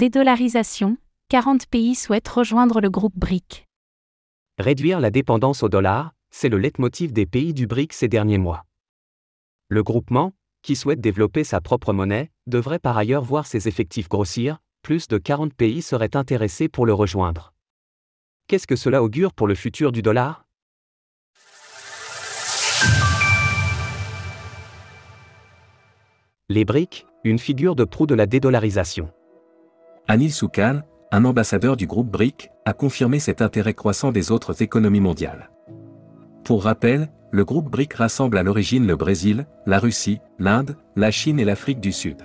Dédollarisation 40 pays souhaitent rejoindre le groupe BRIC. Réduire la dépendance au dollar, c'est le leitmotiv des pays du BRIC ces derniers mois. Le groupement, qui souhaite développer sa propre monnaie, devrait par ailleurs voir ses effectifs grossir, plus de 40 pays seraient intéressés pour le rejoindre. Qu'est-ce que cela augure pour le futur du dollar? Les BRIC, une figure de proue de la dédollarisation. Anil Soukal, un ambassadeur du groupe BRIC, a confirmé cet intérêt croissant des autres économies mondiales. Pour rappel, le groupe BRIC rassemble à l'origine le Brésil, la Russie, l'Inde, la Chine et l'Afrique du Sud.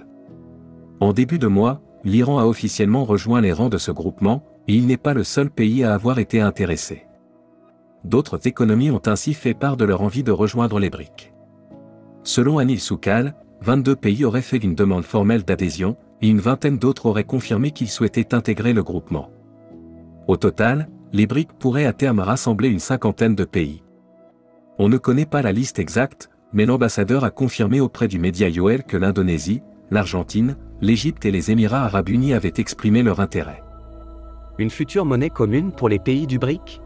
En début de mois, l'Iran a officiellement rejoint les rangs de ce groupement, et il n'est pas le seul pays à avoir été intéressé. D'autres économies ont ainsi fait part de leur envie de rejoindre les BRIC. Selon Anil Soukal, 22 pays auraient fait une demande formelle d'adhésion, et une vingtaine d'autres auraient confirmé qu'ils souhaitaient intégrer le groupement. Au total, les BRIC pourraient à terme rassembler une cinquantaine de pays. On ne connaît pas la liste exacte, mais l'ambassadeur a confirmé auprès du média Yoel que l'Indonésie, l'Argentine, l'Égypte et les Émirats arabes unis avaient exprimé leur intérêt. Une future monnaie commune pour les pays du BRIC?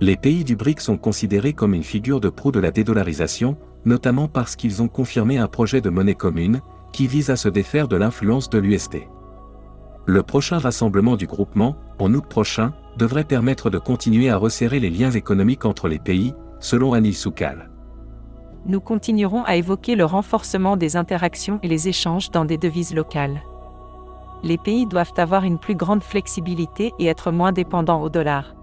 Les pays du BRIC sont considérés comme une figure de proue de la dédollarisation, notamment parce qu'ils ont confirmé un projet de monnaie commune, qui vise à se défaire de l'influence de l'USD. Le prochain rassemblement du groupement, en août prochain, devrait permettre de continuer à resserrer les liens économiques entre les pays, selon Anil Soukal. Nous continuerons à évoquer le renforcement des interactions et les échanges dans des devises locales. Les pays doivent avoir une plus grande flexibilité et être moins dépendants au dollar.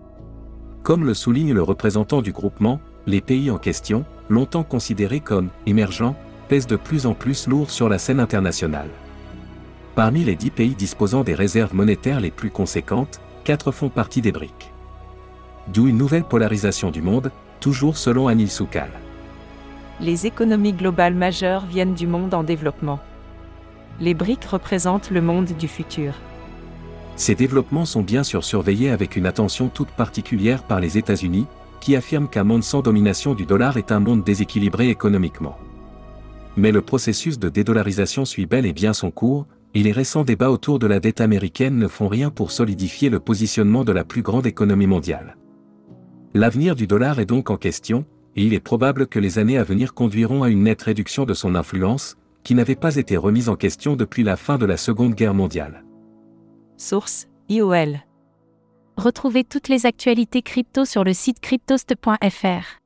Comme le souligne le représentant du groupement, les pays en question, longtemps considérés comme émergents, pèsent de plus en plus lourd sur la scène internationale. Parmi les dix pays disposant des réserves monétaires les plus conséquentes, quatre font partie des BRIC. D'où une nouvelle polarisation du monde, toujours selon Anil Soukal. Les économies globales majeures viennent du monde en développement. Les BRIC représentent le monde du futur. Ces développements sont bien sûr surveillés avec une attention toute particulière par les États-Unis, qui affirment qu'un monde sans domination du dollar est un monde déséquilibré économiquement. Mais le processus de dédollarisation suit bel et bien son cours, et les récents débats autour de la dette américaine ne font rien pour solidifier le positionnement de la plus grande économie mondiale. L'avenir du dollar est donc en question, et il est probable que les années à venir conduiront à une nette réduction de son influence, qui n'avait pas été remise en question depuis la fin de la Seconde Guerre mondiale. Source IOL. Retrouvez toutes les actualités crypto sur le site cryptost.fr.